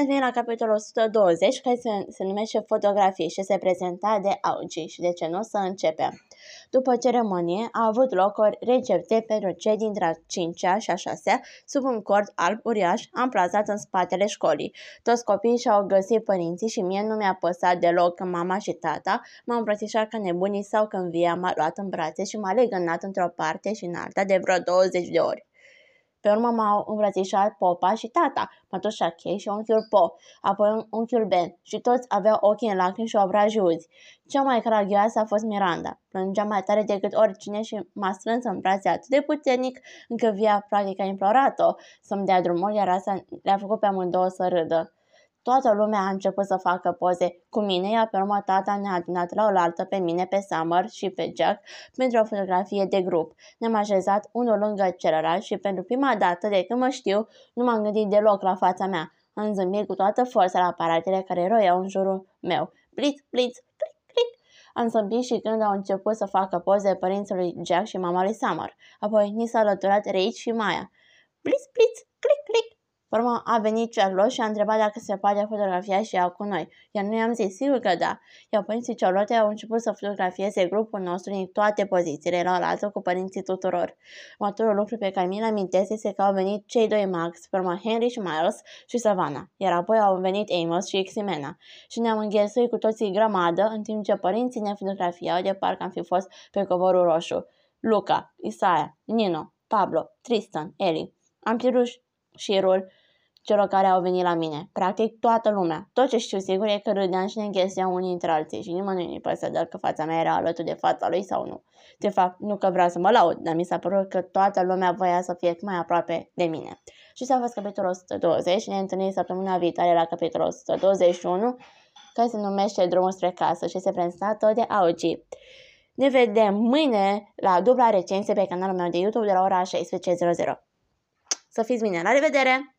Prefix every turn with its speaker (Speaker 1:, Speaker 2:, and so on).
Speaker 1: Ne-am venit la capitolul 120, care se, se numește fotografie și se prezenta de Augi și de ce nu să începem. După ceremonie, a avut loc o recepție pentru cei dintre a cincea și a șasea, sub un cord alb uriaș, amplasat în spatele școlii. Toți copiii și-au găsit părinții și mie nu mi-a păsat deloc că mama și tata m-au îmbrățișat ca nebunii sau când via m-a luat în brațe și m-a legănat într-o parte și în alta de vreo 20 de ori. Pe urmă m-au îmbrățișat popa și tata, mătușa Kay și unchiul Po, apoi unchiul Ben și toți aveau ochii în lacrimi și obraji uzi. Cea mai caragioasă a fost Miranda. Plângea mai tare decât oricine și m-a strâns în brațe atât de puternic încât via practic a implorat-o să-mi dea drumul, iar asta le-a făcut pe amândouă să râdă. Toată lumea a început să facă poze cu mine, iar pe urmă tata ne-a adunat la oaltă pe mine, pe Summer și pe Jack pentru o fotografie de grup. Ne-am așezat unul lângă celălalt și pentru prima dată de când mă știu, nu m-am gândit deloc la fața mea. Am zâmbit cu toată forța la aparatele care roiau în jurul meu. Blitz, blitz, clic, clic. Am zâmbit și când au început să facă poze părințului Jack și mama lui Summer. Apoi ni s-a alăturat Rich și Maya. Blitz, blitz, clic, clic. Urmă a venit Charlotte și a întrebat dacă se poate fotografia și ea cu noi, iar noi am zis sigur că da. Iar părinții Charlotte au început să fotografieze grupul nostru din toate pozițiile la altă cu părinții tuturor. Următorul lucru pe care mi-l amintesc este că au venit cei doi Max, urmă Henry și Miles și Savannah, iar apoi au venit Amos și Ximena și ne-am înghesuit cu toții grămadă în timp ce părinții ne fotografiau de parcă am fi fost pe covorul roșu. Luca, Isaia, Nino, Pablo, Tristan, Eli. Am pierdut șirul celor care au venit la mine. Practic toată lumea. Tot ce știu sigur e că râdeam și ne înghesuiam unii între alții și nimănui nu-i păsă dacă fața mea era alături de fața lui sau nu. De fapt, nu că vreau să mă laud, dar mi s-a părut că toată lumea voia să fie mai aproape de mine. Și s-a fost capitolul 120 și ne întâlnim săptămâna viitoare la capitolul 121 care se numește Drumul spre casă și se prezenta tot de Augi. Ne vedem mâine la dubla recensie pe canalul meu de YouTube de la ora 16.00. Să fiți bine! La revedere!